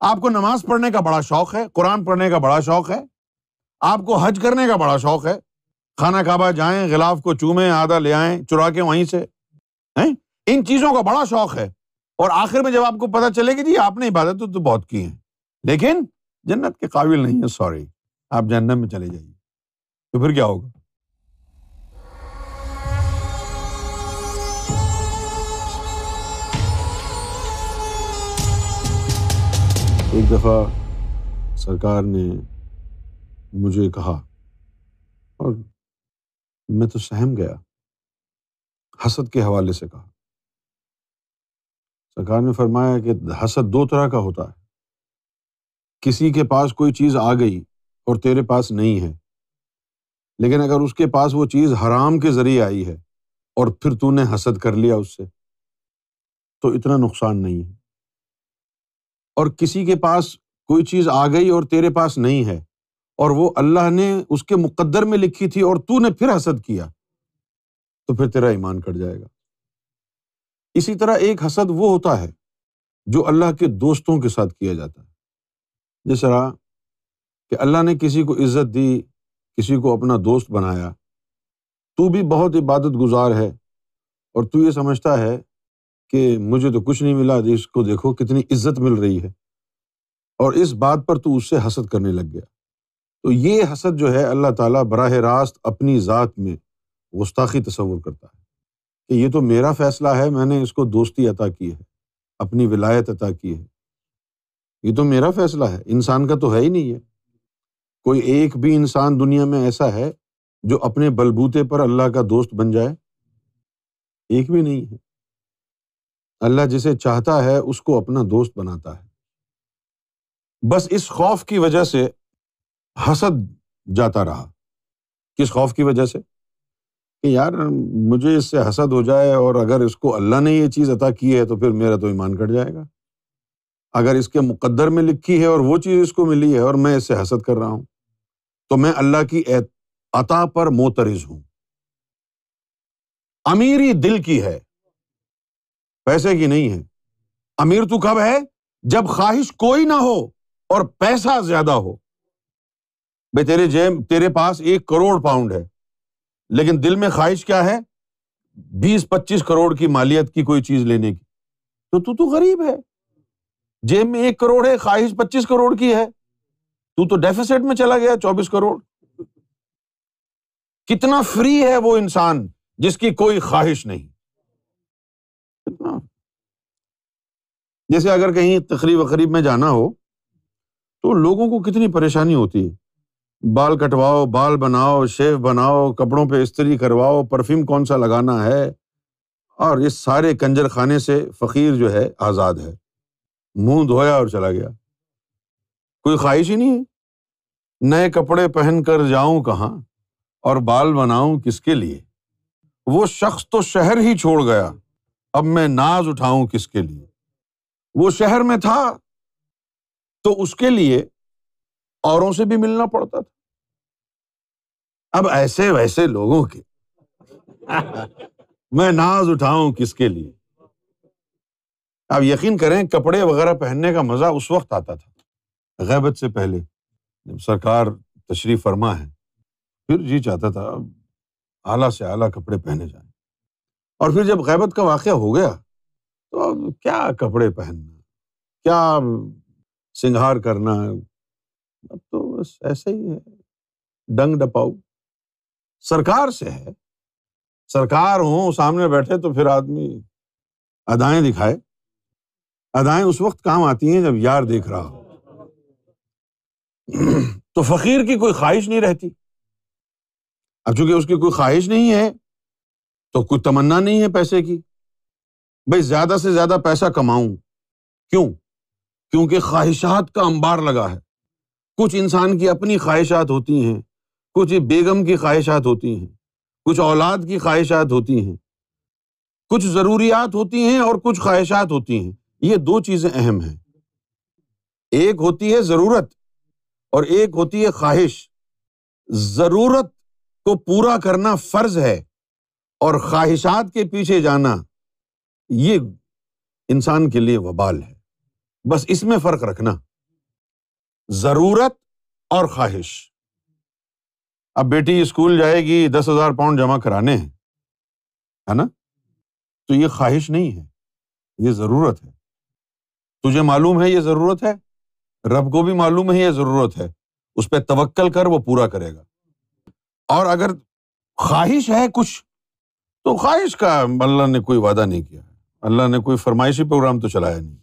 آپ کو نماز پڑھنے کا بڑا شوق ہے، قرآن پڑھنے کا بڑا شوق ہے، آپ کو حج کرنے کا بڑا شوق ہے۔ خانہ کعبہ جائیں، غلاف کو چومیں، آدھا لے آئیں، چرا کے وہیں سے ان چیزوں کا بڑا شوق ہے۔ اور آخر میں جب آپ کو پتا چلے گی جی آپ نے عبادت تو بہت کی ہیں۔ لیکن جنت کے قابل نہیں ہے سوری، آپ جنت میں چلے جائیے۔ تو پھر کیا ہوگا؟ ایک دفعہ سرکار نے مجھے کہا، اور میں تو سہم گیا، حسد کے حوالے سے کہا۔ سرکار نے فرمایا کہ حسد دو طرح کا ہوتا ہے۔ کسی کے پاس کوئی چیز آ گئی اور تیرے پاس نہیں ہے، لیکن اگر اس کے پاس وہ چیز حرام کے ذریعے آئی ہے اور پھر تو نے حسد کر لیا اس سے، تو اتنا نقصان نہیں ہے۔ اور کسی کے پاس کوئی چیز آ گئی اور تیرے پاس نہیں ہے، اور وہ اللہ نے اس کے مقدر میں لکھی تھی اور تو نے پھر حسد کیا، تو پھر تیرا ایمان کٹ جائے گا۔ اسی طرح ایک حسد وہ ہوتا ہے جو اللہ کے دوستوں کے ساتھ کیا جاتا ہے۔ جس طرح کہ اللہ نے کسی کو عزت دی، کسی کو اپنا دوست بنایا، تو بھی بہت عبادت گزار ہے، اور تو یہ سمجھتا ہے کہ مجھے تو کچھ نہیں ملا اس کو دیکھو کتنی عزت مل رہی ہے۔ اور اس بات پر تو اس سے حسد کرنے لگ گیا۔ تو یہ حسد جو ہے اللہ تعالیٰ براہ راست اپنی ذات میں گستاخی تصور کرتا ہے کہ یہ تو میرا فیصلہ ہے، میں نے اس کو دوستی عطا کی ہے، اپنی ولایت عطا کی ہے۔ یہ تو میرا فیصلہ ہے، انسان کا تو ہے ہی نہیں ہے۔ کوئی ایک بھی انسان دنیا میں ایسا ہے جو اپنے بلبوتے پر اللہ کا دوست بن جائے؟ ایک بھی نہیں ہے۔ اللہ جسے چاہتا ہے، اس کو اپنا دوست بناتا ہے۔ بس اس خوف کی وجہ سے حسد جاتا رہا۔ کس خوف کی وجہ سے؟ کہ یار، مجھے اس سے حسد ہو جائے اور اگر اس کو اللہ نے یہ چیز عطا کی ہے تو پھر میرا تو ایمان کٹ جائے گا۔ اگر اس کے مقدر میں لکھی ہے اور وہ چیز اس کو ملی ہے اور میں اس سے حسد کر رہا ہوں، تو میں اللہ کی عطا پر موترز ہوں۔ امیری دل کی ہے۔ پیسے کی نہیں ہے امیر تو کب ہے؟ جب خواہش کوئی نہ ہو اور پیسہ زیادہ ہو۔ بھائی تیرے جیب تیرے پاس ایک کروڑ پاؤنڈ ہے۔ لیکن دل میں خواہش کیا ہے؟ بیس پچیس کروڑ کی مالیت کی کوئی چیز لینے کی۔ تو تو, تو غریب ہے۔ جیب میں ایک کروڑ ہے خواہش پچیس کروڑ کی ہے۔ تو تو ڈیفیسٹ میں چلا گیا چوبیس کروڑ۔ کتنا فری ہے وہ انسان جس کی کوئی خواہش نہیں۔ جیسے اگر کہیں تقریب وقریب میں جانا ہو، تو لوگوں کو کتنی پریشانی ہوتی ہے؟ بال کٹواؤ، بال بناؤ، شیو بناؤ، کپڑوں پہ استری کرواؤ، پرفیوم کون سا لگانا ہے؟ اور اس سارے کنجر خانے سے فقیر جو ہے، آزاد ہے۔ منہ دھویا اور چلا گیا۔ کوئی خواہش ہی نہیں ہے؟ نئے کپڑے پہن کر جاؤں کہاں؟ اور بال بناؤں کس کے لیے؟ وہ شخص تو شہر ہی چھوڑ گیا۔ اب میں ناز اٹھاؤں کس کے لیے؟ وہ شہر میں تھا تو اس کے لیے اوروں سے بھی ملنا پڑتا تھا۔ اب ایسے ویسے لوگوں کے میں ناز اٹھاؤں کس کے لیے۔ آپ یقین کریں کپڑے وغیرہ پہننے کا مزہ اس وقت آتا تھا۔ غیبت سے پہلے جب سرکار تشریف فرما ہے، پھر جی چاہتا تھا اعلیٰ سے اعلیٰ کپڑے پہنے جائیں۔ اور پھر جب غیبت کا واقعہ ہو گیا تو اب کیا کپڑے پہننا، کیا سنگھار کرنا؟ اب تو بس ایسے ہی ہے، ڈنگ ڈپاؤ۔ سرکار سے ہے۔ سرکار ہوں، سامنے بیٹھے تو پھر آدمی ادائیں دکھائے۔ ادائیں اس وقت کام آتی ہیں جب یار دیکھ رہا ہو۔ تو فقیر کی کوئی خواہش نہیں رہتی۔ اب چونکہ اس کی کوئی خواہش نہیں ہے، تو کوئی تمنا نہیں ہے پیسے کی۔ بھائی زیادہ سے زیادہ پیسہ کماؤں۔ کیوں؟ کیونکہ خواہشات کا امبار لگا ہے۔ کچھ انسان کی اپنی خواہشات ہوتی ہیں، کچھ بیگم کی خواہشات ہوتی ہیں، کچھ اولاد کی خواہشات ہوتی ہیں۔ کچھ ضروریات ہوتی ہیں اور کچھ خواہشات ہوتی ہیں۔ یہ دو چیزیں اہم ہیں۔ ایک ہوتی ہے ضرورت اور ایک ہوتی ہے خواہش۔ ضرورت کو پورا کرنا فرض ہے اور خواہشات کے پیچھے جانا یہ انسان کے لیے وبال ہے۔ بس اس میں فرق رکھنا۔ ضرورت اور خواہش۔ اب بیٹی اسکول جائے گی، دس ہزار پاؤنڈ جمع کرانے ہیں، ہے نا؟ تو یہ خواہش نہیں ہے، یہ ضرورت ہے۔ تجھے معلوم ہے یہ ضرورت ہے؟ رب کو بھی معلوم ہے یہ ضرورت ہے۔ اس پہ توکل کر، وہ پورا کرے گا۔ اور اگر خواہش ہے کچھ، تو خواہش کا اللہ نے کوئی وعدہ نہیں کیا۔ اللہ نے کوئی فرمائشی پروگرام تو چلایا نہیں۔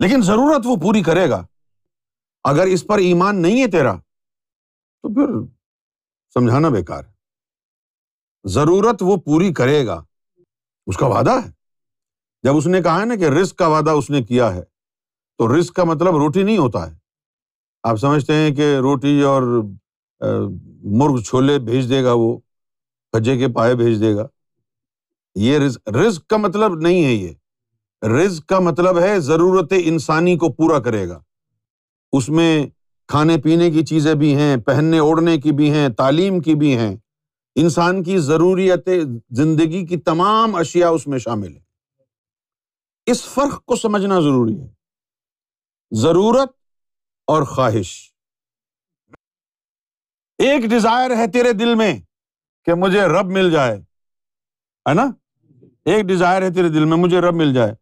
لیکن ضرورت وہ پوری کرے گا۔ اگر اس پر ایمان نہیں ہے تیرا، تو پھر سمجھانا بیکار ہے۔ ضرورت وہ پوری کرے گا۔ اس کا وعدہ ہے۔ جب اس نے کہا ہے نا کہ رسک کا وعدہ اس نے کیا ہے، تو رسک کا مطلب روٹی نہیں ہوتا ہے۔ آپ سمجھتے ہیں کہ روٹی اور مرغ چھولے بھیج دے گا وہ، کھجے کے پائے بھیج دے گا۔ یہ رزق کا مطلب نہیں ہے یہ۔ رزق کا مطلب ہے ضرورت انسانی کو پورا کرے گا۔ اس میں کھانے پینے کی چیزیں بھی ہیں، پہننے اوڑھنے کی بھی ہیں، تعلیم کی بھی ہیں۔ انسان کی ضروریت زندگی کی تمام اشیا اس میں شامل ہے اس فرق کو سمجھنا ضروری ہے۔ ضرورت اور خواہش۔ ایک ڈیزائر ہے تیرے دل میں کہ مجھے رب مل جائے، ہے نا؟ ایک ڈیزائر ہے تیرے دل میں، مجھے رب مل جائے۔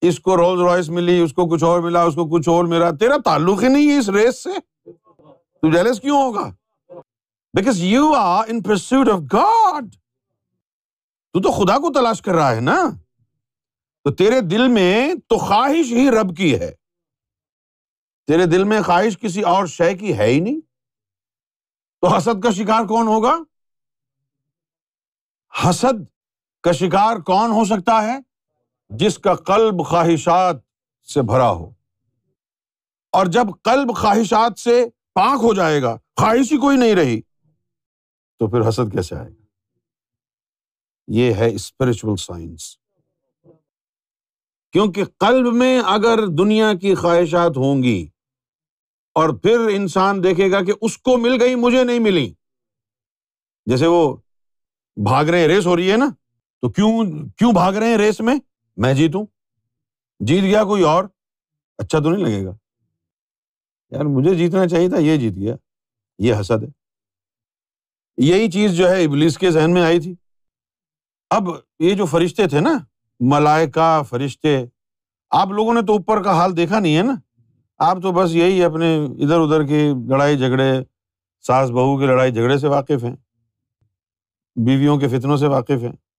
اس کو رولز رائس ملی، اس کو کچھ اور ملا، اس کو کچھ اور ملا تیرا تعلق ہی نہیں ہے اس ریس سے۔ تو جیلس کیوں ہوگا؟ Because you are in pursuit of God تو تو خدا کو تلاش کر رہا ہے نا۔ تو تیرے دل میں تو خواہش ہی رب کی ہے۔ تیرے دل میں خواہش کسی اور شے کی ہے ہی نہیں۔ تو حسد کا شکار کون ہوگا؟ حسد۔ کا شکار کون ہو سکتا ہے جس کا قلب خواہشات سے بھرا ہو؟ اور جب قلب خواہشات سے پاک ہو جائے گا، خواہش ہی کوئی نہیں رہی، تو پھر حسد کیسے آئے گا؟ یہ ہے اسپرچل سائنس کیونکہ قلب میں اگر دنیا کی خواہشات ہوں گی اور پھر انسان دیکھے گا کہ اس کو مل گئی، مجھے نہیں ملی، جیسے وہ بھاگ رہے ہیں ریس ہو رہی ہے نا تو کیوں کیوں بھاگ رہے ہیں ریس میں؟ میں جیتوں۔ جیت گیا کوئی اور؟ اچھا تو نہیں لگے گا۔ یار مجھے جیتنا چاہیے تھا، یہ جیت گیا۔ یہ حسد ہے۔ یہی چیز جو ہے ابلیس کے ذہن میں آئی تھی۔ اب یہ جو فرشتے تھے نا ملائکا فرشتے، آپ لوگوں نے تو اوپر کا حال دیکھا نہیں ہے نا۔ آپ تو بس یہی اپنے ادھر ادھر کی لڑائی جھگڑے، ساس بہو کی لڑائی جھگڑے سے واقف ہیں۔ بیویوں کے فتنوں سے واقف ہیں۔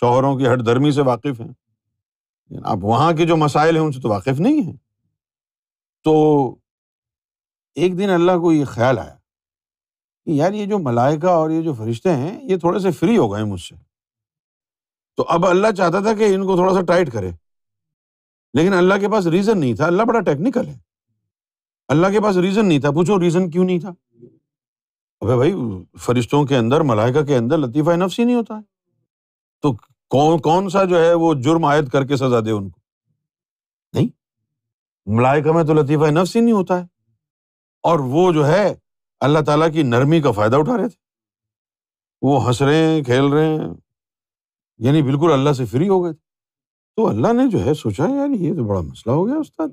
شوہروں کی ہٹ دھرمی سے واقف ہیں۔ یعنی آپ وہاں کے جو مسائل ہیں ان سے تو واقف نہیں ہیں۔ تو ایک دن اللہ کو یہ خیال آیا کہ یار یہ جو ملائکہ اور یہ جو فرشتے ہیں یہ تھوڑے سے فری ہو گئے مجھ سے۔ تو اب اللہ چاہتا تھا کہ ان کو تھوڑا سا ٹائٹ کرے۔ لیکن اللہ کے پاس ریزن نہیں تھا۔ اللہ بڑا ٹیکنیکل ہے۔ اللہ کے پاس ریزن نہیں تھا۔ پوچھو ریزن کیوں نہیں تھا؟ ابھی بھائی، فرشتوں کے اندر، ملائکہ کے اندر لطیفہ نفس ہی نہیں ہوتا۔ ہے تو کون کون سا جو ہے وہ جرم عائد کر کے سزا دے ان کو؟ نہیں۔ ملائکہ میں تو لطیفہ نفس ہی نہیں ہوتا ہے۔ اور وہ جو ہے اللہ تعالیٰ کی نرمی کا فائدہ اٹھا رہے تھے۔ وہ ہنس رہے ہیں، کھیل رہے ہیں۔ یعنی بالکل اللہ سے فری ہو گئے تھے۔ تو اللہ نے جو ہے سوچا یار یہ تو بڑا مسئلہ ہو گیا استاد۔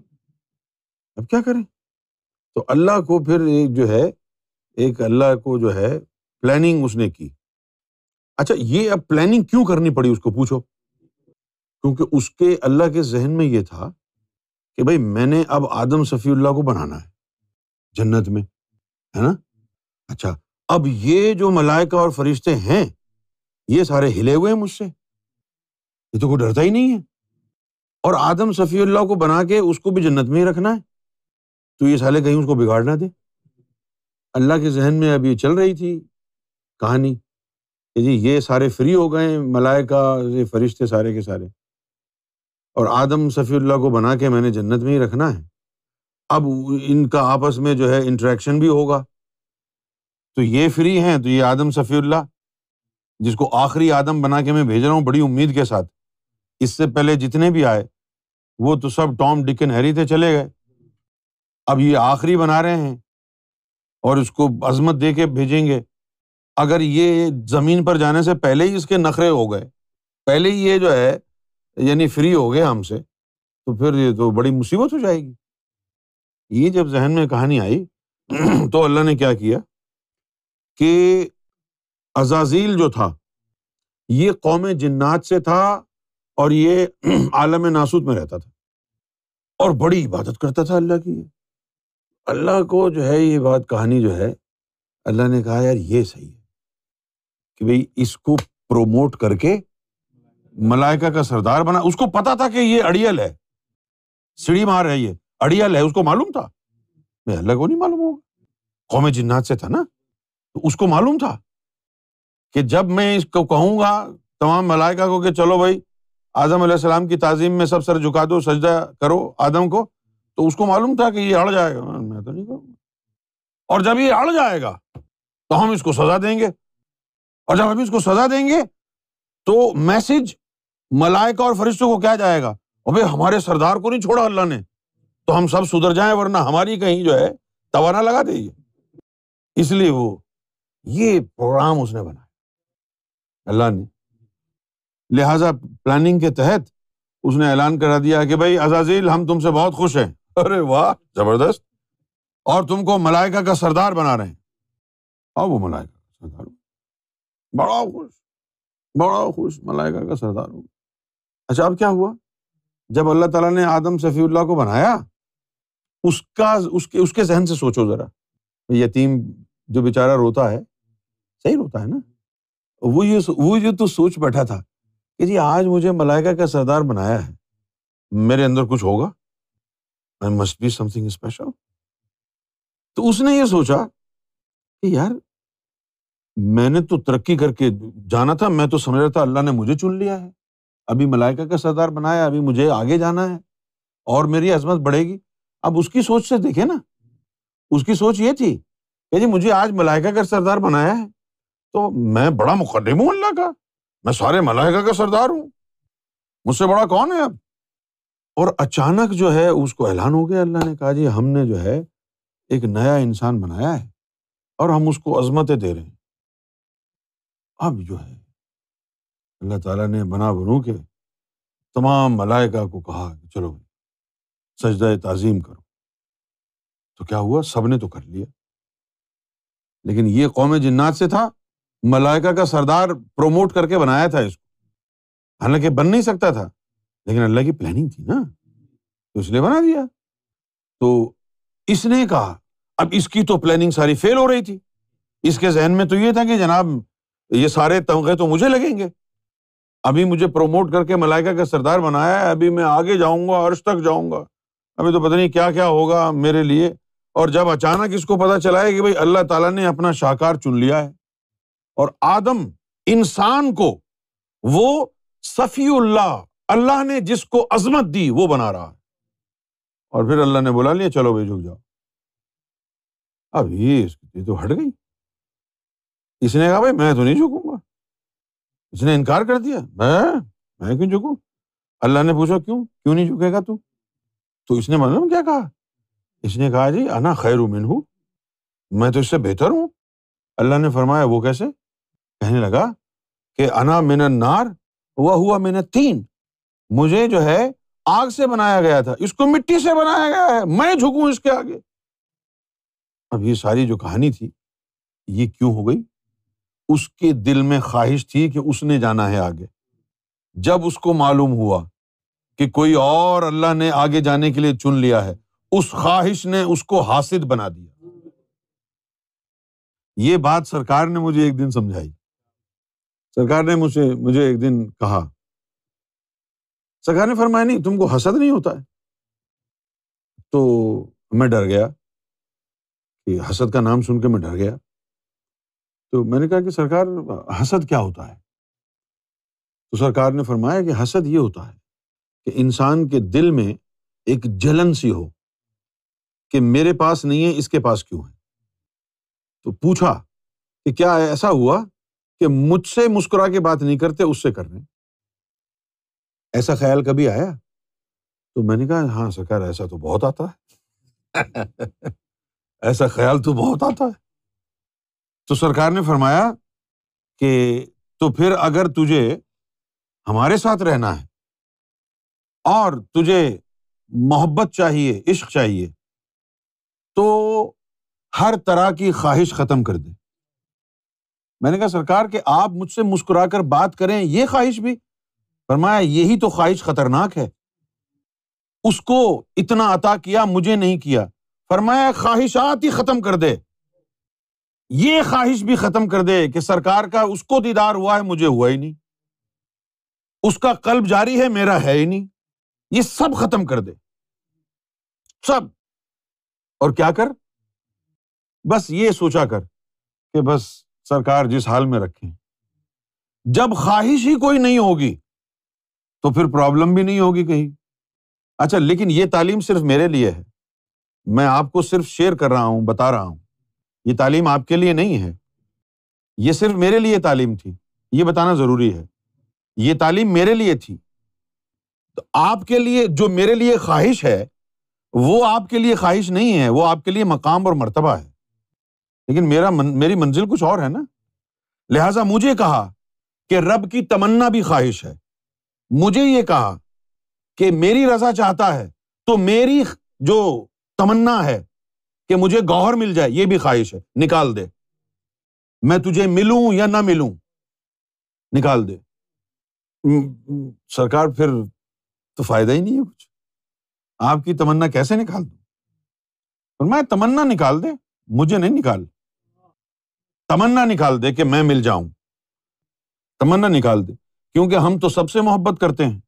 اب کیا کریں؟ تو اللہ کو پھر ایک جو ہے، ایک اللہ کو جو ہے پلاننگ اس نے کی۔ اچھا یہ اب پلاننگ کیوں کرنی پڑی اس کو؟ پوچھو۔ کیونکہ اس کے اللہ کے ذہن میں یہ تھا کہ بھائی، میں نے اب آدم صفی اللہ کو بنانا ہے جنت میں، ہے نا؟ اچھا اب یہ جو ملائکہ اور فرشتے ہیں، یہ سارے ہلے ہوئے ہیں مجھ سے۔ یہ تو کوئی ڈرتا ہی نہیں ہے۔ اور آدم صفی اللہ کو بنا کے اس کو بھی جنت میں ہی رکھنا ہے۔ تو یہ سالے کہیں اس کو بگاڑ نہ دے۔ اللہ کے ذہن میں اب یہ چل رہی تھی کہانی۔ کہ جی یہ سارے فری ہو گئے ملائکہ، یہ فرشتے سارے کے سارے۔ اور آدم صفی اللہ کو بنا کے میں نے جنت میں ہی رکھنا ہے۔ اب ان کا آپس میں جو ہے انٹریکشن بھی ہوگا۔ تو یہ فری ہیں، تو یہ آدم صفی اللہ، جس کو آخری آدم بنا کے میں بھیج رہا ہوں، بڑی امید کے ساتھ۔ اس سے پہلے جتنے بھی آئے، وہ تو سب ٹام ڈکن ہیری تھے، چلے گئے۔ اب یہ آخری بنا رہے ہیں اور اس کو عظمت دے کے بھیجیں گے۔ اگر یہ زمین پر جانے سے پہلے ہی اس کے نخرے ہو گئے، پہلے ہی یہ جو ہے یعنی فری ہو گئے ہم سے، تو پھر یہ تو بڑی مصیبت ہو جائے گی۔ یہ جب ذہن میں کہانی آئی تو اللہ نے کیا کیا؟ کہ ازازیل جو تھا، یہ قوم جنات سے تھا اور یہ عالم ناسود میں رہتا تھا۔ اور بڑی عبادت کرتا تھا اللہ کی۔ اللہ کو جو ہے، یہ بات کہانی جو ہے، اللہ نے کہا، یار یہ صحیح ہے۔ کہ بھائی اس کو پروموٹ کر کے ملائکا کا سردار بنا۔ اس کو پتا تھا کہ یہ اڑیل ہے۔ سیڑھی مار ہے یہ۔ اڑیل ہے، اس کو معلوم تھا۔ میں اللہ کو نہیں معلوم ہوگا۔ قوم جنات سے تھا نا۔ تو اس کو معلوم تھا کہ جب میں اس کو کہوں گا تمام ملائکہ کو کہ چلو بھائی اعظم علیہ السلام کی تعظیم میں سب سر جھکا دو، سجدہ کرو آدم کو، تو اس کو معلوم تھا کہ یہ اڑ جائے گا۔ میں تو نہیں کروں گا۔ اور جب یہ اڑ جائے گا تو ہم اس کو سزا دیں گے۔ اور جب ہم اس کو سزا دیں گے تو میسج ملائکہ اور فرشتوں کو کیا جائے گا؟ اور بھائی ہمارے سردار کو نہیں چھوڑا اللہ نے۔ تو ہم سب سدھر جائیں ورنہ ہماری کہیں جو ہے توانا لگا دے گی۔ اس لیے وہ یہ پروگرام اس نے بنایا۔ اللہ نے۔ لہذا پلاننگ کے تحت اس نے اعلان کرا دیا کہ بھائی عزازیل، ہم تم سے بہت خوش ہیں۔ ارے واہ، زبردست۔ اور تم کو ملائکا کا سردار بنا رہے ہیں۔ اور وہ ملائکا کا سردار۔ بڑا خوش بڑا خوش ملائکا کا سردار ہو اچھا اب کیا ہوا؟ جب اللہ تعالیٰ نے آدم صفی اللہ کو بنایا، اس کا، اس کے اس کے ذہن سے سوچو ذرا۔ یتیم جو بیچارہ روتا ہے، صحیح روتا ہے نا؟ وہ یہ وہ یہ تو سوچ بیٹھا تھا کہ جی آج مجھے ملائکا کا سردار بنایا ہے۔ میرے اندر کچھ ہوگا؟ Must be something special تو اس نے یہ سوچا کہ یار میں نے تو ترقی کر کے جانا تھا، میں تو سمجھ رہا تھا اللہ نے مجھے چن لیا ہے۔ ابھی ملائکا کا سردار بنایا ابھی مجھے آگے جانا ہے اور میری عظمت بڑھے گی۔ اب اس کی سوچ سے دیکھے نا۔ اس کی سوچ یہ تھی کہ جی مجھے آج ملائکا کا سردار بنایا ہے تو میں بڑا مقدم ہوں اللہ کا۔ میں سارے ملائکہ کا سردار ہوں۔ مجھ سے بڑا کون ہے اب؟ اور اچانک جو ہے اس کو اعلان ہو گیا اللہ نے، کہا جی ہم نے جو ہے ایک نیا انسان بنایا ہے اور ہم اس کو عظمتیں دے رہے ہیں۔ اب جو ہے، اللہ تعالیٰ نے بنا بنو کے تمام ملائکہ کو کہا کہ چلو سجدہ تعظیم کرو۔ تو کیا ہوا؟ سب نے تو کر لیا۔ لیکن یہ قوم جنات سے تھا، ملائکہ کا سردار پروموٹ کر کے بنایا تھا اس کو۔ حالانکہ بن نہیں سکتا تھا، لیکن اللہ کی پلاننگ تھی نا، تو اس نے بنا دیا۔ تو اس نے کہا، اب اس کی تو پلاننگ ساری فیل ہو رہی تھی۔ اس کے ذہن میں تو یہ تھا کہ جناب یہ سارے تمغے تو مجھے لگیں گے۔ ابھی مجھے پروموٹ کر کے ملائکہ کا سردار بنایا ہے، ابھی میں آگے جاؤں گا، عرش تک جاؤں گا۔ ابھی تو پتہ نہیں کیا کیا ہوگا میرے لیے۔ اور جب اچانک اس کو پتا چلا ہے کہ بھائی اللہ تعالیٰ نے اپنا شاہکار چن لیا ہے۔ اور آدم انسان کو وہ صفی اللہ اللہ نے جس کو عظمت دی وہ بنا رہا ہے۔ اور پھر اللہ نے بلا لیا چلو بھائی جھک جاؤ۔ اب یہ تو ہٹ گئی۔ اس نے کہا بھائی میں تو نہیں جھکوں گا۔ اس نے انکار کر دیا۔ میں میں کیوں جھکوں؟ اللہ نے پوچھا کیوں؟ کیوں نہیں جھکے گا تو؟ تو اس نے معلوم کیا کہا؟ اس نے کہا جی انا خیر من ہوں میں تو اس سے بہتر ہوں۔ اللہ نے فرمایا، وہ کیسے؟ کہنے لگا کہ انا من نار وہ ہوا من تین مجھے جو ہے آگ سے بنایا گیا تھا، اس کو مٹی سے بنایا گیا ہے۔ میں جھکوں اس کے آگے۔ اب یہ ساری جو کہانی تھی، یہ کیوں ہو گئی؟ اس کے دل میں خواہش تھی کہ اس نے جانا ہے آگے۔ جب اس کو معلوم ہوا کہ کوئی اور اللہ نے آگے جانے کے لیے چن لیا ہے، اس خواہش نے اس کو حاصل بنا دیا۔ یہ بات سرکار نے مجھے ایک دن سمجھائی۔ سرکار نے مجھے مجھے ایک دن کہا۔ سرکار نے فرمایا، نہیں، تم کو حسد نہیں ہوتا ہے؟ تو میں ڈر گیا کہ حسد کا نام سن کے میں ڈر گیا۔ تو میں نے کہا کہ سرکار، حسد کیا ہوتا ہے؟ تو سرکار نے فرمایا کہ حسد یہ ہوتا ہے کہ انسان کے دل میں ایک جلن سی ہو کہ میرے پاس نہیں ہے، اس کے پاس کیوں ہے؟ تو پوچھا کہ کیا ایسا ہوا کہ مجھ سے مسکرا کے بات نہیں کرتے، اس سے کر رہے ایسا خیال کبھی آیا؟ تو میں نے کہا ہاں سرکار، ایسا تو بہت آتا ہے۔ ایسا خیال تو بہت آتا ہے۔ تو سرکار نے فرمایا کہ تو پھر اگر تجھے ہمارے ساتھ رہنا ہے اور تجھے محبت چاہیے، عشق چاہیے، تو ہر طرح کی خواہش ختم کر دے۔ میں نے کہا، سرکار کہ آپ مجھ سے مسکرا کر بات کریں، یہ خواہش بھی۔ فرمایا، یہی تو خواہش خطرناک ہے۔ اس کو اتنا عطا کیا، مجھے نہیں کیا۔ فرمایا، خواہشات ہی ختم کر دے۔ یہ خواہش بھی ختم کر دے کہ سرکار کا اس کو دیدار ہوا ہے، مجھے ہوا ہی نہیں۔ اس کا قلب جاری ہے، میرا ہے ہی نہیں۔ یہ سب ختم کر دے۔ سب۔ اور کیا کر؟ بس یہ سوچا کر کہ بس سرکار جس حال میں رکھے جب خواہش ہی کوئی نہیں ہوگی، تو پھر پرابلم بھی نہیں ہوگی کہیں۔ اچھا لیکن یہ تعلیم صرف میرے لیے ہے۔ میں آپ کو صرف شیئر کر رہا ہوں، بتا رہا ہوں۔ یہ تعلیم آپ کے لیے نہیں ہے۔ یہ صرف میرے لیے تعلیم تھی۔ یہ بتانا ضروری ہے۔ یہ تعلیم میرے لیے تھی۔ تو آپ کے لیے جو میرے لیے خواہش ہے وہ آپ کے لیے خواہش نہیں ہے وہ آپ کے لیے مقام اور مرتبہ ہے۔ لیکن میرا من, میری منزل کچھ اور ہے نا۔ لہذا مجھے کہا کہ رب کی تمنا بھی خواہش ہے۔ مجھے یہ کہا کہ میری رضا چاہتا ہے تو میری جو تمنا ہے کہ مجھے گوہر مل جائے، یہ بھی خواہش ہے، نکال دے۔ میں تجھے ملوں یا نہ ملوں؟ نکال دے۔ سرکار، پھر تو فائدہ ہی نہیں ہے کچھ۔ آپ کی تمنا کیسے نکال دوں؟ میں تمنا نکال دے، مجھے نہیں نکال۔ تمنا نکال دے کہ میں مل جاؤں۔ تمنا نکال دے، کیونکہ ہم تو سب سے محبت کرتے ہیں۔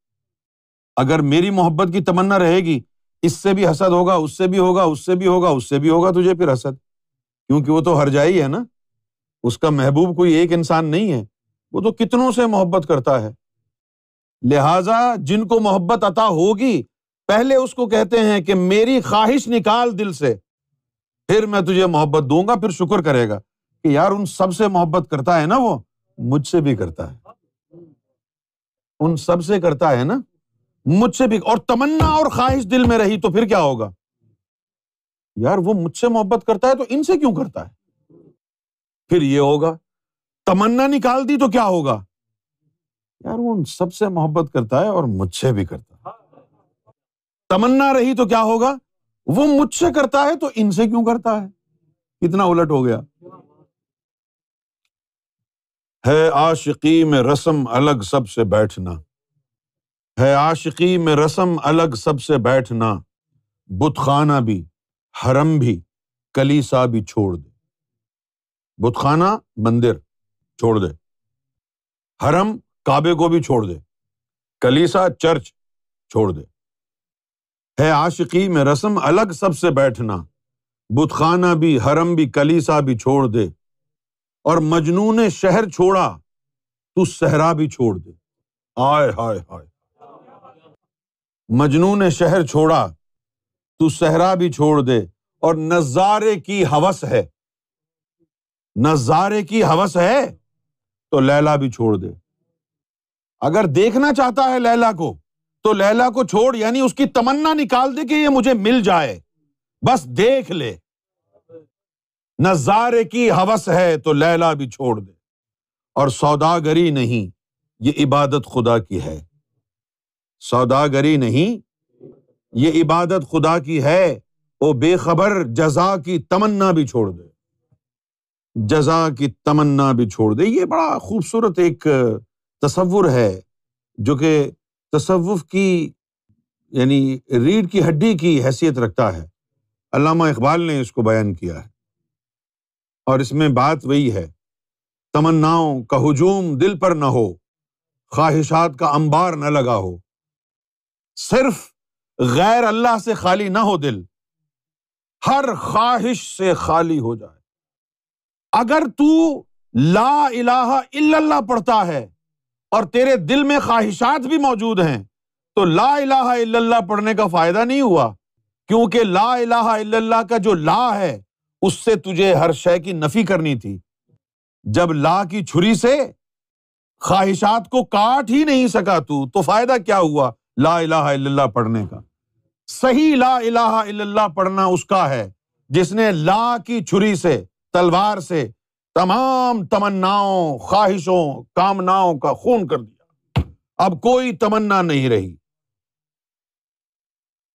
اگر میری محبت کی تمنا رہے گی اس سے بھی حسد ہوگا، اس سے بھی ہوگا، اس سے بھی ہوگا، اس سے بھی ہوگا تجھے پھر حسد۔ کیونکہ وہ تو ہر جائی ہے نا۔ اس کا محبوب کوئی ایک انسان نہیں ہے۔ وہ تو کتنوں سے محبت کرتا ہے۔ لہذا جن کو محبت عطا ہوگی، پہلے اس کو کہتے ہیں کہ میری خواہش نکال دل سے۔ پھر میں تجھے محبت دوں گا، پھر شکر کرے گا کہ یار ان سب سے محبت کرتا ہے نا وہ، مجھ سے بھی کرتا ہے۔ ان سب سے کرتا ہے نا۔ مجھ سے بھی اور تمنا اور خواہش دل میں رہی تو پھر کیا ہوگا؟ یار، وہ مجھ سے محبت کرتا ہے تو ان سے کیوں کرتا ہے؟ پھر یہ ہوگا، تمنا نکال دی تو کیا ہوگا؟ یار، وہ ان سب سے محبت کرتا ہے اور مجھ سے بھی کرتا ہے۔ تمنا رہی تو کیا ہوگا؟ وہ مجھ سے کرتا ہے تو ان سے کیوں کرتا ہے؟ کتنا الٹ ہو گیا۔ ہے عاشقی میں رسم الگ سب سے بیٹھنا۔ ہے عاشقی میں رسم الگ سب سے بیٹھنا بت خانہ بھی، حرم بھی، کلیسا بھی چھوڑ دے۔ بت خانہ مندر، چھوڑ دے۔ حرم، کعبے کو بھی چھوڑ دے۔ کلیسا، چرچ، چھوڑ دے۔ ہے عاشقی میں رسم الگ سب سے بیٹھنا بت خانہ بھی، حرم بھی، کلیسا بھی چھوڑ دے۔ اور مجنون شہر چھوڑا، تو صحرا بھی چھوڑ دے۔ آئے ہائے ہائے مجنون شہر چھوڑا، تو صحرا بھی چھوڑ دے۔ اور نظارے کی ہوس ہے۔ نظارے کی ہوس ہے تو لیلا بھی چھوڑ دے۔ اگر دیکھنا چاہتا ہے لیلا کو، تو لیلا کو چھوڑ یعنی اس کی تمنا نکال دے کہ یہ مجھے مل جائے۔ بس دیکھ لے۔ نظارے کی ہوس ہے تو لیلا بھی چھوڑ دے۔ اور سوداگری نہیں، یہ عبادت خدا کی ہے۔ سوداگری نہیں۔ یہ عبادت خدا کی ہے، وہ بے خبر جزا کی تمنا بھی چھوڑ دے۔ جزا کی تمنا بھی چھوڑ دے۔ یہ بڑا خوبصورت ایک تصور ہے، جو کہ تصوف کی یعنی ریڑھ کی ہڈی کی حیثیت رکھتا ہے۔ علامہ اقبال نے اس کو بیان کیا ہے۔ اور اس میں بات وہی ہے، تمناؤں کا ہجوم دل پر نہ ہو، خواہشات کا امبار نہ لگا ہو۔ صرف غیر اللہ سے خالی نہ ہو دل، ہر خواہش سے خالی ہو جائے۔ اگر تو لا الہ الا اللہ پڑھتا ہے اور تیرے دل میں خواہشات بھی موجود ہیں، تو لا الہ الا اللہ پڑھنے کا فائدہ نہیں ہوا۔ کیونکہ لا الہ الا اللہ کا جو لا ہے، اس سے تجھے ہر شے کی نفی کرنی تھی۔ جب لا کی چھری سے خواہشات کو کاٹ ہی نہیں سکا تو تو فائدہ کیا ہوا؟ لا الہ الا اللہ پڑھنے کا۔ صحیح لا الہ الا اللہ پڑھنا اس کا ہے جس نے لا کی چھری سے، تلوار سے تمام تمناؤں، خواہشوں، کامناؤں کا خون کر دیا۔ اب کوئی تمنا نہیں رہی۔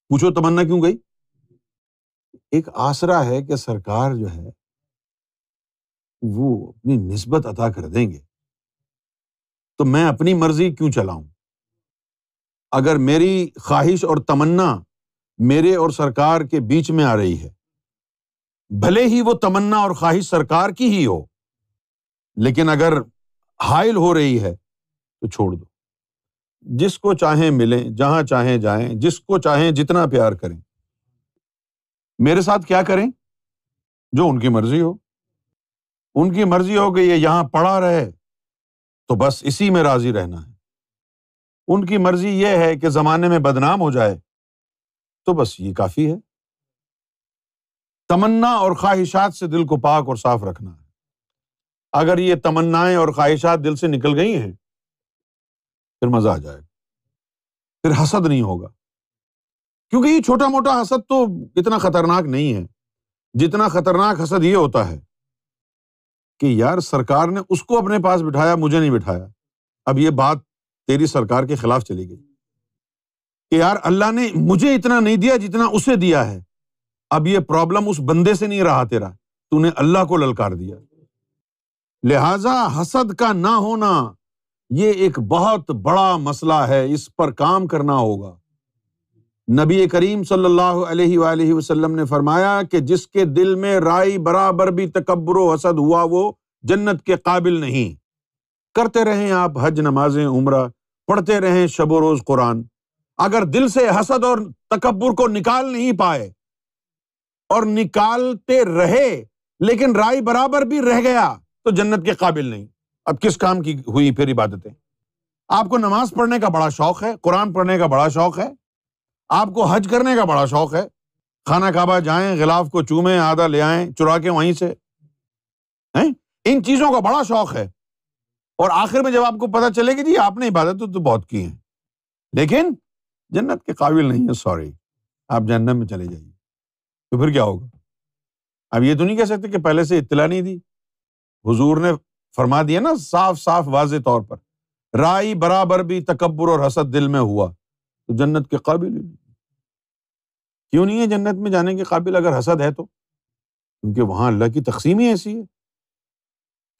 پوچھو تمنا کیوں گئی؟ ایک آسرا ہے کہ سرکار جو ہے، وہ اپنی نسبت عطا کر دیں گے۔ تو میں اپنی مرضی کیوں چلاؤں؟ اگر میری خواہش اور تمنا میرے اور سرکار کے بیچ میں آ رہی ہے، بھلے ہی وہ تمنا اور خواہش سرکار کی ہی ہو، لیکن اگر حائل ہو رہی ہے تو چھوڑ دو۔ جس کو چاہیں ملیں، جہاں چاہیں جائیں، جس کو چاہیں جتنا پیار کریں۔ میرے ساتھ کیا کریں؟ جو ان کی مرضی ہو۔ ان کی مرضی ہو کہ یہ یہاں پڑا رہے، تو بس اسی میں راضی رہنا ہے۔ ان کی مرضی یہ ہے کہ زمانے میں بدنام ہو جائے۔ تو بس یہ کافی ہے۔ تمنا اور خواہشات سے دل کو پاک اور صاف رکھنا۔ ہے اگر یہ تمنا اور خواہشات دل سے نکل گئی ہیں، پھر مزہ آ جائے۔ گا پھر حسد نہیں ہوگا۔ کیونکہ یہ چھوٹا موٹا حسد تو اتنا خطرناک نہیں ہے۔ جتنا خطرناک حسد یہ ہوتا ہے کہ یار سرکار نے اس کو اپنے پاس بٹھایا، مجھے نہیں بٹھایا۔ اب یہ بات تیری سرکار کے خلاف چلی گئی۔ کہ یار اللہ نے مجھے اتنا نہیں دیا جتنا اسے دیا ہے۔ اب یہ پرابلم اس بندے سے نہیں رہا تیرا۔ تو نے اللہ کو للکار دیا۔ لہذا حسد کا نہ ہونا یہ ایک بہت بڑا مسئلہ ہے۔ اس پر کام کرنا ہوگا۔ نبی کریم صلی اللہ علیہ وآلہ وسلم نے فرمایا کہ جس کے دل میں رائی برابر بھی تکبر و حسد ہوا وہ جنت کے قابل نہیں۔ کرتے رہیں آپ حج، نمازیں، عمرہ۔ پڑھتے رہیں شب و روز قرآن۔ اگر دل سے حسد اور تکبر کو نکال نہیں پائے اور نکالتے رہے، لیکن رائی برابر بھی رہ گیا، تو جنت کے قابل نہیں۔ اب کس کام کی ہوئی پھر عبادتیں؟ آپ کو نماز پڑھنے کا بڑا شوق ہے، قرآن پڑھنے کا بڑا شوق ہے، آپ کو حج کرنے کا بڑا شوق ہے۔ خانہ کعبہ جائیں، غلاف کو چومیں، آدھا لے آئیں، چرا کے وہیں سے ان چیزوں کا بڑا شوق ہے۔ اور آخر میں جب آپ کو پتا چلے گی جی آپ نے عبادت تو بہت کی ہیں۔ لیکن جنت کے قابل نہیں ہے سوری۔ آپ جنت میں چلے جائیے۔ تو پھر کیا ہوگا؟ اب یہ تو نہیں کہہ سکتے کہ پہلے سے اطلاع نہیں دی۔ حضور نے فرما دیا نا، صاف صاف واضح طور پر رائی برابر بھی تکبر اور حسد دل میں ہوا۔ تو جنت کے قابل ہی نہیں۔ کیوں نہیں ہے جنت میں جانے کے قابل؟ اگر حسد ہے تو۔ کیونکہ وہاں اللہ کی تقسیم ہی ایسی ہے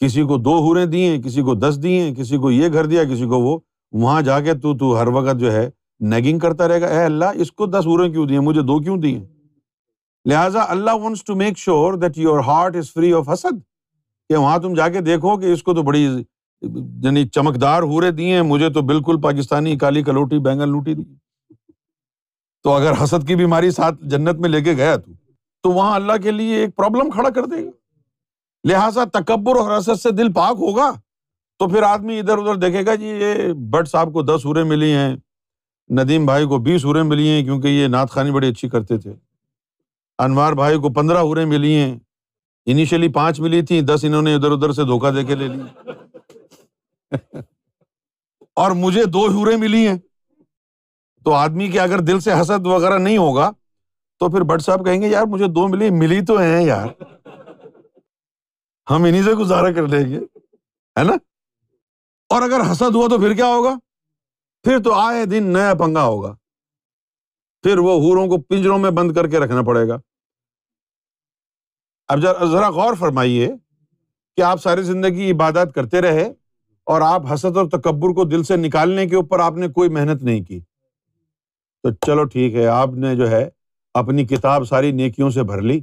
کسی کو دو ہورے دیے کسی کو دس دیے کسی کو یہ گھر دیا، کسی کو وہ، وہاں جا کے تو تو ہر وقت جو ہے نیگنگ کرتا رہے گا، اے اللہ، اس کو دس ہورے کیوں دیے مجھے دو کیوں دیے لہٰذا Allah wants to make sure that your heart is free of حسد، کہ وہاں تم جا کے دیکھو کہ اس کو تو بڑی یعنی چمکدار ہورے دیے ہیں، مجھے تو بالکل پاکستانی، کالی کلوٹی بینگن لوٹی دی تو اگر حسد کی بیماری ساتھ جنت میں لے کے گیا تو تو وہاں اللہ کے لیے ایک پرابلم کھڑا کر دے گا۔ لہٰذا تکبر اور حسد سے دل پاک ہوگا تو پھر آدمی ادھر ادھر دیکھے گا جی یہ بٹ صاحب کو دس ہورے ملی ہیں، ندیم بھائی کو بیس ہورے ملی ہیں کیونکہ یہ نعت خانی بڑی اچھی کرتے تھے۔ انوار بھائی کو پندرہ ہورے ملی ہیں انیشلی پانچ ملی تھی دس انہوں نے ادھر ادھر سے دھوکہ دے کے لے لی۔ اور مجھے دو ہورے ملی ہیں۔ تو آدمی کے اگر دل سے حسد وغیرہ نہیں ہوگا تو پھر بٹ صاحب کہیں گے، یار مجھے دو ملی ملی تو ہیں یار۔ ہم انہیں سے گزارا کر لیں گے ہے نا؟ اور اگر حسد ہوا تو پھر کیا ہوگا؟ پھر تو آئے دن نیا پنگا ہوگا۔ پھر وہ ہوروں کو پنجروں میں بند کر کے رکھنا پڑے گا۔ اب ذرا غور فرمائیے کہ آپ ساری زندگی عبادت کرتے رہے اور آپ حسد اور تکبر کو دل سے نکالنے کے اوپر آپ نے کوئی محنت نہیں کی۔ تو چلو ٹھیک ہے، آپ نے جو ہے اپنی کتاب ساری نیکیوں سے بھر لی۔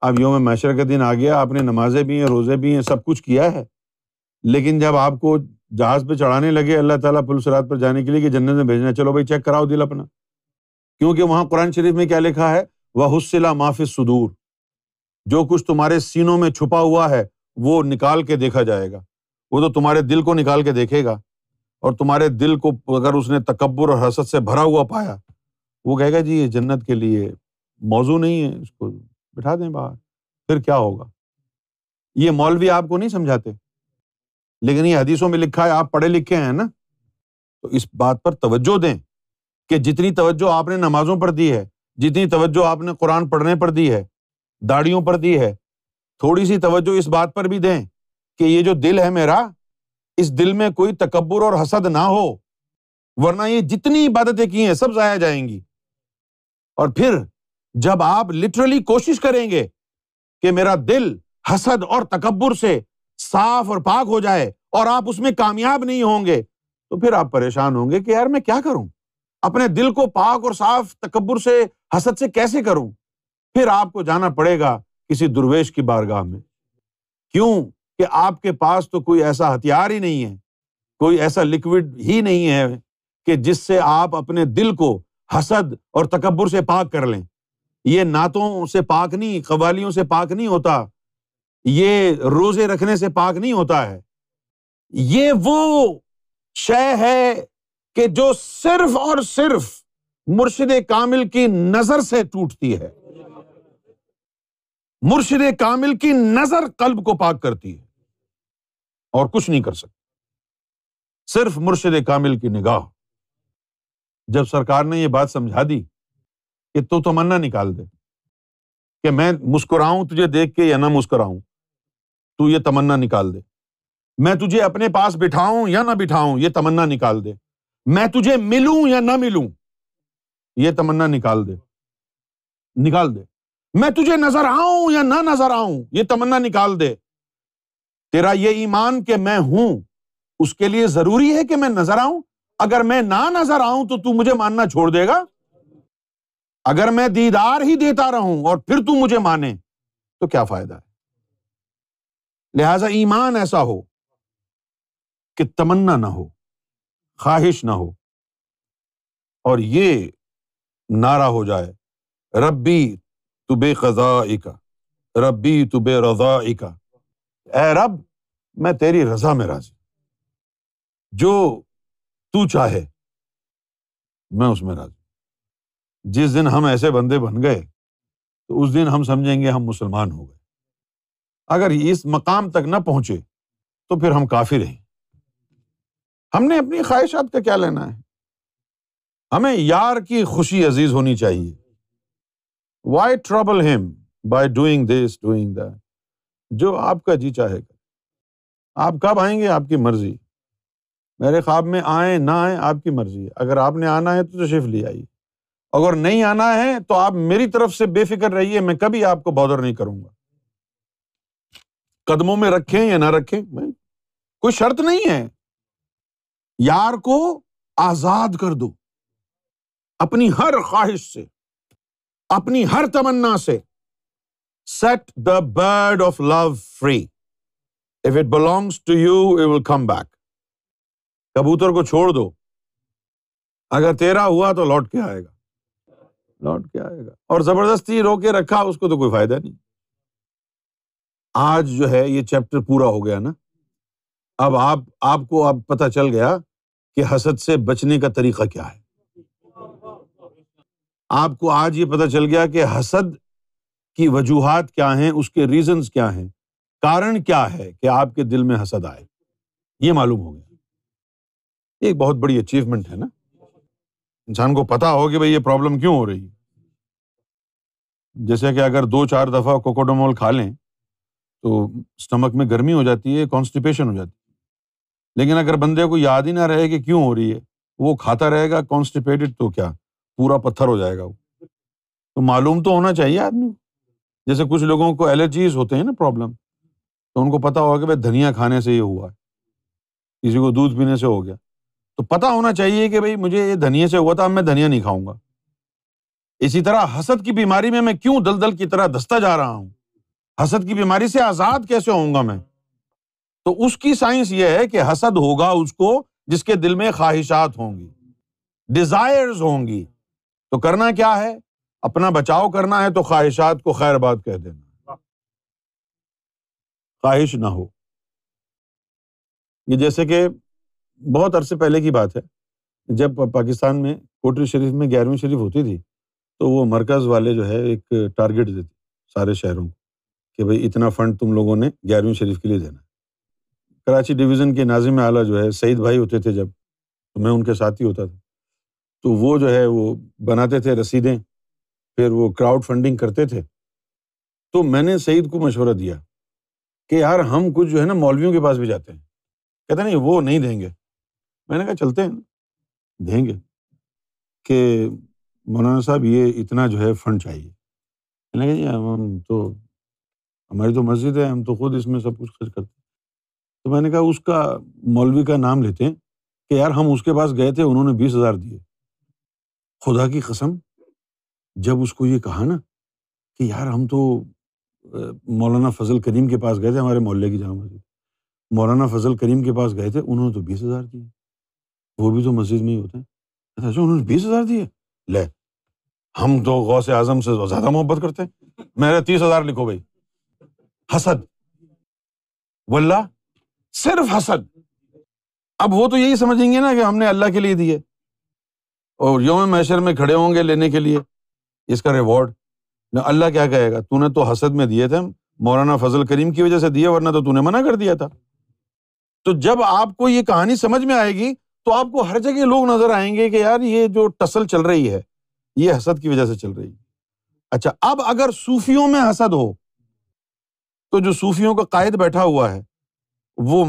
اب یوم معاشر کا دن آ گیا، آپ نے نمازیں بھی ہیں، روزے بھی ہیں، سب کچھ کیا ہے۔ لیکن جب آپ کو جہاز پہ چڑھانے لگے، اللہ تعالیٰ پولیس رات پر جانے کے لیے کہ جنت میں بھیجنا، چلو بھائی چیک کراؤ دل اپنا۔ کیونکہ وہاں قرآن شریف میں کیا لکھا ہے؟ وہ حسلہ معافی سدور جو کچھ تمہارے سینوں میں چھپا ہوا ہے، وہ نکال کے دیکھا جائے گا۔ وہ تو تمہارے دل کو نکال کے دیکھے گا۔ اور تمہارے دل کو اگر اس نے تکبر اور حسد سے بھرا ہوا پایا، وہ کہے گا جی یہ جنت کے لیے موضوع نہیں ہے، اس کو بٹھا دیں باہر۔ پھر کیا ہوگا؟ یہ مولوی آپ کو نہیں سمجھاتے، لیکن یہ حدیثوں میں لکھا ہے، آپ پڑھے لکھے ہیں نا؟ تو اس بات پر توجہ دیں کہ جتنی توجہ آپ نے نمازوں پر دی ہے، جتنی توجہ آپ نے قرآن پڑھنے پر دی ہے داڑیوں پر دی ہے، تھوڑی سی توجہ اس بات پر بھی دیں کہ یہ جو دل ہے میرا، اس دل میں کوئی تکبر اور حسد نہ ہو، ورنہ یہ جتنی عبادتیں کی ہیں، سب ضائع جائیں گی۔ اور پھر جب آپ لٹرلی کوشش کریں گے کہ میرا دل حسد اور تکبر سے صاف اور پاک ہو جائے اور آپ اس میں کامیاب نہیں ہوں گے، تو پھر آپ پریشان ہوں گے کہ یار میں کیا کروں؟ اپنے دل کو پاک اور صاف تکبر سے، حسد سے کیسے کروں؟ پھر آپ کو جانا پڑے گا کسی درویش کی بارگاہ میں۔ کیوں کہ آپ کے پاس تو کوئی ایسا ہتھیار ہی نہیں ہے، کوئی ایسا لکوڈ ہی نہیں ہے کہ جس سے آپ اپنے دل کو حسد اور تکبر سے پاک کر لیں۔ یہ نعتوں سے پاک نہیں، قوالیوں سے پاک نہیں ہوتا۔ یہ روزے رکھنے سے پاک نہیں ہوتا ہے۔ یہ وہ شے ہے کہ جو صرف اور صرف مرشد کامل کی نظر سے ٹوٹتی ہے۔ مرشد کامل کی نظر قلب کو پاک کرتی ہے۔ اور کچھ نہیں کر سکتی صرف مرشد کامل کی نگاہ۔ جب سرکار نے یہ بات سمجھا دی کہ تو تمنا نکال دے کہ میں مسکراؤں تجھے دیکھ کے یا نہ مسکراؤں، تو یہ تمنا نکال دے۔ میں تجھے اپنے پاس بٹھاؤں یا نہ بٹھاؤں، یہ تمنا نکال دے۔ میں تجھے ملوں یا نہ ملوں، یہ تمنا نکال دے۔ نکال دے۔ میں تجھے نظر آؤں یا نہ نظر آؤں، یہ تمنا نکال دے۔ تیرا یہ ایمان کہ میں ہوں، اس کے لیے ضروری ہے کہ میں نظر آؤں؟ اگر میں نہ نظر آؤں تو تو مجھے ماننا چھوڑ دے گا؟ اگر میں دیدار ہی دیتا رہوں اور پھر تو مجھے مانے، تو کیا فائدہ ہے؟ لہذا ایمان ایسا ہو کہ تمنا نہ ہو، خواہش نہ ہو اور یہ نعرہ ہو جائے، ربی تو بے قضا کا ربی تو بے رضا کا اے رب، میں تیری رضا میں راضی۔ جو تو چاہے، میں اس میں راضی۔ جس دن ہم ایسے بندے بن گئے، تو اس دن ہم سمجھیں گے ہم مسلمان ہو گئے۔ اگر اس مقام تک نہ پہنچے، تو پھر ہم کافی رہیں ہم نے اپنی خواہشات کا کیا لینا ہے؟ ہمیں یار کی خوشی عزیز ہونی چاہیے۔ Why trouble him by doing this doing that جو آپ کا جی چاہے گا۔ آپ کب آئیں گے؟ آپ کی مرضی۔ میرے خواب میں آئیں، نہ آئیں، آپ کی مرضی ہے۔ اگر آپ نے آنا ہے تو تشریف لے آئیے۔ اگر نہیں آنا ہے تو آپ میری طرف سے بے فکر رہیے، میں کبھی آپ کو بادر نہیں کروں گا۔ قدموں میں رکھیں یا نہ رکھیں کوئی شرط نہیں ہے۔ یار کو آزاد کر دو، اپنی ہر خواہش سے، اپنی ہر تمنا سے۔ Set the bird of love free if it belongs to you will come back کبوتر کو چھوڑ دو۔ اگر تیرا ہوا تو لوٹ کے آئے گا۔ لوٹ کے آئے گا۔ اور زبردستی رو کے رکھا، اس کو تو کوئی فائدہ نہیں۔ آج جو ہے، یہ چیپٹر پورا ہو گیا نا۔ اب آپ آپ کو اب پتا چل گیا کہ حسد سے بچنے کا طریقہ کیا ہے۔ آپ کو آج یہ پتا چل گیا کہ حسد کی وجوہات کیا ہیں، اس کے ریزنس کیا ہیں۔ کارن کیا ہے کہ آپ کے دل میں حسد آئے؟ یہ معلوم ہو گیا۔ ایک بہت بڑی اچیومنٹ ہے نا۔ انسان کو پتا ہو کہ بھائی یہ پرابلم کیوں ہو رہی ہے؟ جیسے کہ اگر دو چار دفعہ کوکوڈومول کھا لیں، تو اسٹمک میں گرمی ہو جاتی ہے کانسٹیپیشن ہو جاتی ہے۔ لیکن اگر بندے کو یاد ہی نہ رہے کہ کیوں ہو رہی ہے، وہ کھاتا رہے گا کانسٹیپیٹڈ تو کیا؟ پورا پتھر ہو جائے گا وہ۔ تو معلوم تو ہونا چاہیے آدمی جیسے کچھ لوگوں کو الرجیز ہوتے ہیں نا پرابلم تو ان کو پتا ہوگا کہ بھائی دھنیا کھانے سے یہ ہوا ہے۔ کسی کو دودھ پینے سے ہو گیا۔ تو پتا ہونا چاہیے کہ بھائی مجھے یہ دھنیا سے ہوا تھا، اب میں دھنیا نہیں کھاؤں گا۔ اسی طرح حسد کی بیماری میں میں کیوں دل دل کی طرح دستا جا رہا ہوں؟ حسد کی بیماری سے آزاد کیسے ہوں گا میں؟ تو اس کی سائنس یہ ہے کہ حسد ہوگا اس کو جس کے دل میں خواہشات ہوں گی ڈیزائر ہوں گی۔ تو کرنا کیا ہے؟ اپنا بچاؤ کرنا ہے تو خواہشات کو خیر بات کہہ دینا۔ خواہش نہ ہو۔ یہ جیسے کہ بہت عرصے پہلے کی بات ہے۔ جب پاکستان میں کوٹری شریف میں گیارہویں شریف ہوتی تھی، تو وہ مرکز والے جو ہے ایک ٹارگیٹ دیتے سارے شہروں کو کہ بھائی اتنا فنڈ تم لوگوں نے گیارہویں شریف کے لیے دینا کراچی ڈویژن کے ناظم اعلیٰ جو ہے سعید بھائی ہوتے تھے جب، تو میں ان کے ساتھ ہی ہوتا تھا۔ تو وہ جو ہے وہ بناتے تھے رسیدیں، پھر وہ کراؤڈ فنڈنگ کرتے تھے۔ تو میں نے سعید کو مشورہ دیا کہ یار ہم کچھ جو ہے نا مولویوں کے پاس بھی جاتے ہیں۔ کہتے نہیں، وہ نہیں دیں گے۔ میں نے کہا چلتے ہیں، دیں گے۔ کہ مولانا صاحب، یہ اتنا جو ہے فنڈ چاہیے۔ میں نے کہا جی ہم تو، ہماری تو مسجد ہے، ہم تو خود اس میں سب کچھ خرچ کرتے تو میں نے کہا اس کا مولوی کا نام لیتے ہیں کہ یار ہم اس کے پاس گئے تھے، انہوں نے بیس ہزار دیے۔ خدا کی قسم، جب اس کو یہ کہا نا کہ یار ہم تو مولانا فضل کریم کے پاس گئے تھے، ہمارے محلے کی جامع مسجد۔ مولانا فضل کریم کے پاس گئے تھے، انہوں نے تو بیس ہزار دیے۔ وہ بھی تو مسجد میں ہی ہوتے ہیں۔ اچھا انہوں نے بیس ہزار دیے۔ لے، ہم تو غوث اعظم سے زیادہ محبت کرتے ہیں۔ میرے تیس ہزار لکھو بھائی۔ حسد۔ واللہ، صرف حسد۔ اب وہ تو یہی سمجھیں گے نا کہ ہم نے اللہ کے لیے دیے اور یوم میشر میں کھڑے ہوں گے لینے کے لیے۔ اس کا ریوارڈ۔ اللہ کیا کہے گا؟ تو نے تو حسد میں دیے تھے۔ مولانا فضل کریم کی وجہ سے دیے، ورنہ تو نے منع کر دیا تھا۔ تو جب آپ کو یہ کہانی سمجھ میں آئے گی تو آپ کو ہر جگہ لوگ نظر آئیں گے کہ یار یہ جو ٹسل چل رہی ہے، یہ حسد کی وجہ سے چل رہی ہے۔ اچھا اب اگر صوفیوں میں حسد ہو، تو جو صوفیوں کا قائد بیٹھا ہوا ہے، وہ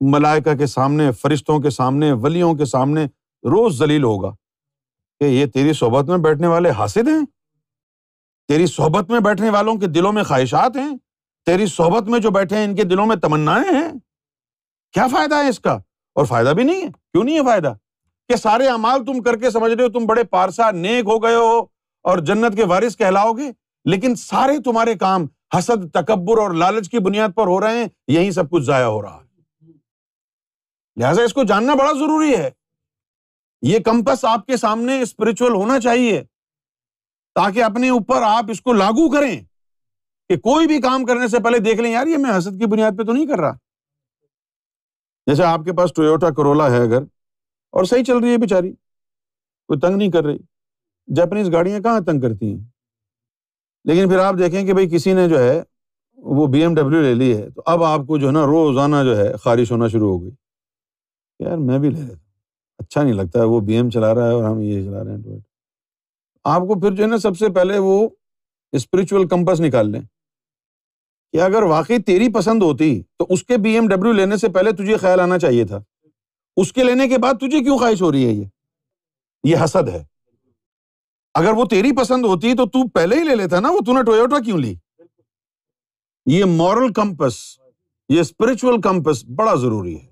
ملائکہ کے سامنے، فرشتوں کے سامنے، ولیوں کے سامنے روز ذلیل ہوگا کہ یہ تیری صحبت میں بیٹھنے والے حاصل ہیں؟ تیری صحبت میں بیٹھنے والوں کے دلوں میں خواہشات ہیں؟ تیری صحبت میں جو بیٹھے ہیں، ان کے دلوں میں تمنا ہیں؟ کیا فائدہ ہے اس کا؟ اور فائدہ بھی نہیں ہے؟ کیوں نہیں ہے فائدہ؟ کہ سارے امال تم کر کے سمجھ رہے ہو تم بڑے پارسا نیک ہو گئے ہو اور جنت کے وارث کہلاؤ گے؟ لیکن سارے تمہارے کام حسد، تکبر اور لالچ کی بنیاد پر ہو رہے ہیں یہی سب کچھ ضائع ہو رہا ہے۔ لہٰذا اس کو جاننا بڑا ضروری ہے۔ یہ کمپس آپ کے سامنے اسپرچل ہونا چاہیے، تاکہ اپنے اوپر آپ اس کو لاگو کریں کہ کوئی بھی کام کرنے سے پہلے دیکھ لیں، یار یہ میں حسد کی بنیاد پہ تو نہیں کر رہا۔ جیسے آپ کے پاس ٹویوٹا کرولا ہے اگر، اور صحیح چل رہی ہے بےچاری کوئی تنگ نہیں کر رہی۔ جاپنیز گاڑیاں کہاں تنگ کرتی ہیں؟ لیکن پھر آپ دیکھیں کہ بھائی کسی نے جو ہے وہ بی ایم ڈبلو لے لی ہے، تو اب آپ کو جو ہے نا روزانہ جو ہے خارش ہونا شروع ہو گئی۔ یار میں بھی لے لیتا اچھا نہیں لگتا ہے وہ بی ایم چلا رہا ہے اور ہم یہ چلا رہے ہیں۔ آپ کو پھر جو ہے نا سب سے پہلے وہ اسپرچل کمپس نکال لیں۔ کہ اگر واقعی تیری پسند ہوتی تو اس کے بی ایم ڈبلو لینے سے پہلے تجھے خیال آنا چاہیے تھا۔ اس کے لینے کے بعد تجھے کیوں خواہش ہو رہی ہے یہ؟ یہ حسد ہے۔ اگر وہ تیری پسند ہوتی تو تو پہلے ہی لے لیتا نا وہ تو نے ٹویوٹا کیوں لی؟ یہ مورل کمپس یہ اسپرچل کمپس بڑا ضروری ہے۔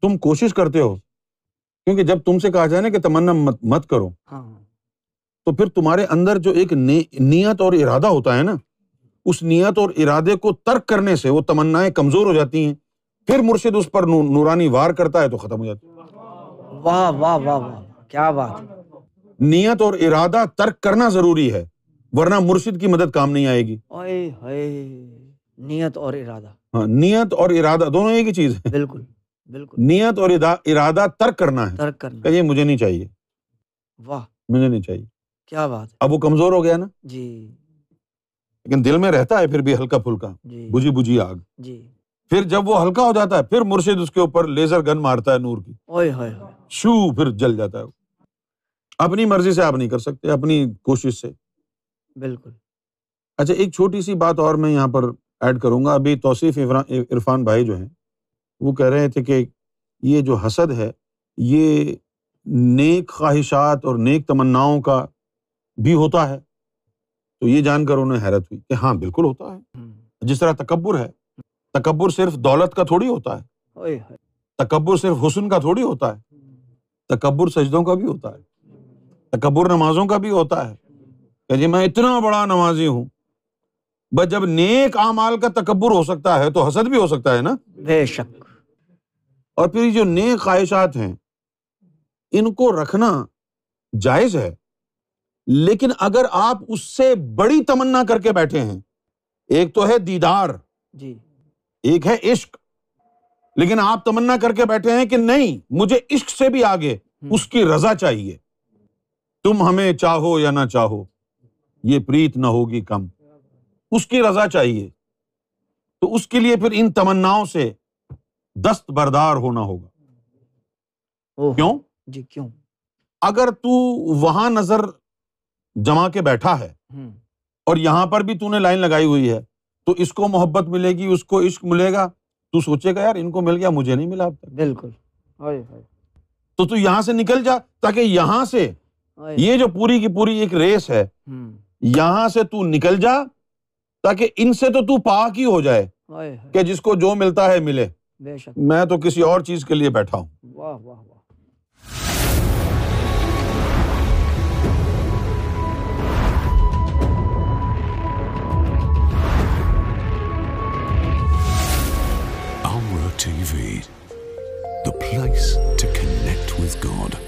تم کوشش کرتے ہو کیونکہ جب تم سے کہا جائے نا کہ تمنا مت مت کرو ہاں۔ تو پھر تمہارے اندر جو ایک نیت اور ارادہ ہوتا ہے نا اس نیت اور ارادے کو ترک کرنے سے وہ تمنا کمزور ہو جاتی ہیں۔ پھر مرشد اس پر نورانی وار کرتا ہے تو ختم ہو جاتی واہ واہ واہ واہ کیا بات۔ نیت اور ارادہ ترک کرنا ضروری ہے ورنہ مرشد کی مدد کام نہیں آئے گی۔ نیت اور ارادہ۔ ہاں نیت اور ارادہ دونوں ایک ہی چیز ہے۔ بالکل بالکل۔ نیت اور ارادہ ترک کرنا ہے۔ ترک کرنا۔ یہ مجھے نہیں چاہیے۔ واہ۔ مجھے نہیں چاہیے۔ کیا بات اب وہ کمزور ہو گیا نا۔ جی۔ لیکن دل میں رہتا ہے پھر بھی ہلکا پھلکا بجھی بجھی آگ۔ جی۔ پھر جب وہ ہلکا ہو جاتا ہے پھر مرشد اس کے اوپر لیزر گن مارتا ہے نور کی۔ شو پھر جل جاتا ہے اپنی مرضی سے آپ نہیں کر سکتے اپنی کوشش سے۔ بالکل۔ اچھا ایک چھوٹی سی بات اور میں یہاں پر ایڈ کروں گا۔ ابھی توصیف عرفان بھائی جو ہیں وہ کہہ رہے تھے کہ یہ جو حسد ہے یہ نیک خواہشات اور نیک تمناؤں کا بھی ہوتا ہے۔ تو یہ جان کر انہیں حیرت ہوئی کہ ہاں بالکل ہوتا ہے۔ جس طرح تکبر ہے تکبر صرف دولت کا تھوڑی ہوتا ہے۔ تکبر صرف حسن کا تھوڑی ہوتا ہے۔ تکبر سجدوں کا بھی ہوتا ہے۔ تکبر نمازوں کا بھی ہوتا ہے۔ کہ جی میں اتنا بڑا نمازی ہوں۔ بس جب نیک اعمال کا تکبر ہو سکتا ہے تو حسد بھی ہو سکتا ہے نا۔ بے شک۔ اور پھر جو نیک خواہشات ہیں ان کو رکھنا جائز ہے۔ لیکن اگر آپ اس سے بڑی تمنا کر کے بیٹھے ہیں ایک تو ہے دیدار جی۔ ایک ہے عشق۔ لیکن آپ تمنا کر کے بیٹھے ہیں کہ نہیں مجھے عشق سے بھی آگے اس کی رضا چاہیے۔ تم ہمیں چاہو یا نہ چاہو یہ پریت نہ ہوگی کم۔ اس کی رضا چاہیے۔ تو اس کے لیے پھر ان تمناؤں سے دست بردار ہونا ہوگا۔ کیوں؟ جی کیوں؟ اگر تو وہاں نظر جما کے بیٹھا ہے۔ اور یہاں پر بھی تو نے لائن لگائی ہوئی ہے۔ تو اس کو محبت ملے گی اس کو عشق ملے گا۔ تو سوچے گا یار ان کو مل گیا مجھے نہیں ملا بالکل۔ تو تو یہاں سے نکل جا تاکہ یہاں سے یہ جو پوری کی پوری ایک ریس ہے یہاں سے تو نکل جا تاکہ ان سے تو تو پاک ہی ہو جائے کہ جس کو جو ملتا ہے ملے۔ میں تو کسی اور چیز کے لیے بیٹھا ہوں۔ واہ واہ واہ۔ تھوس گاڈ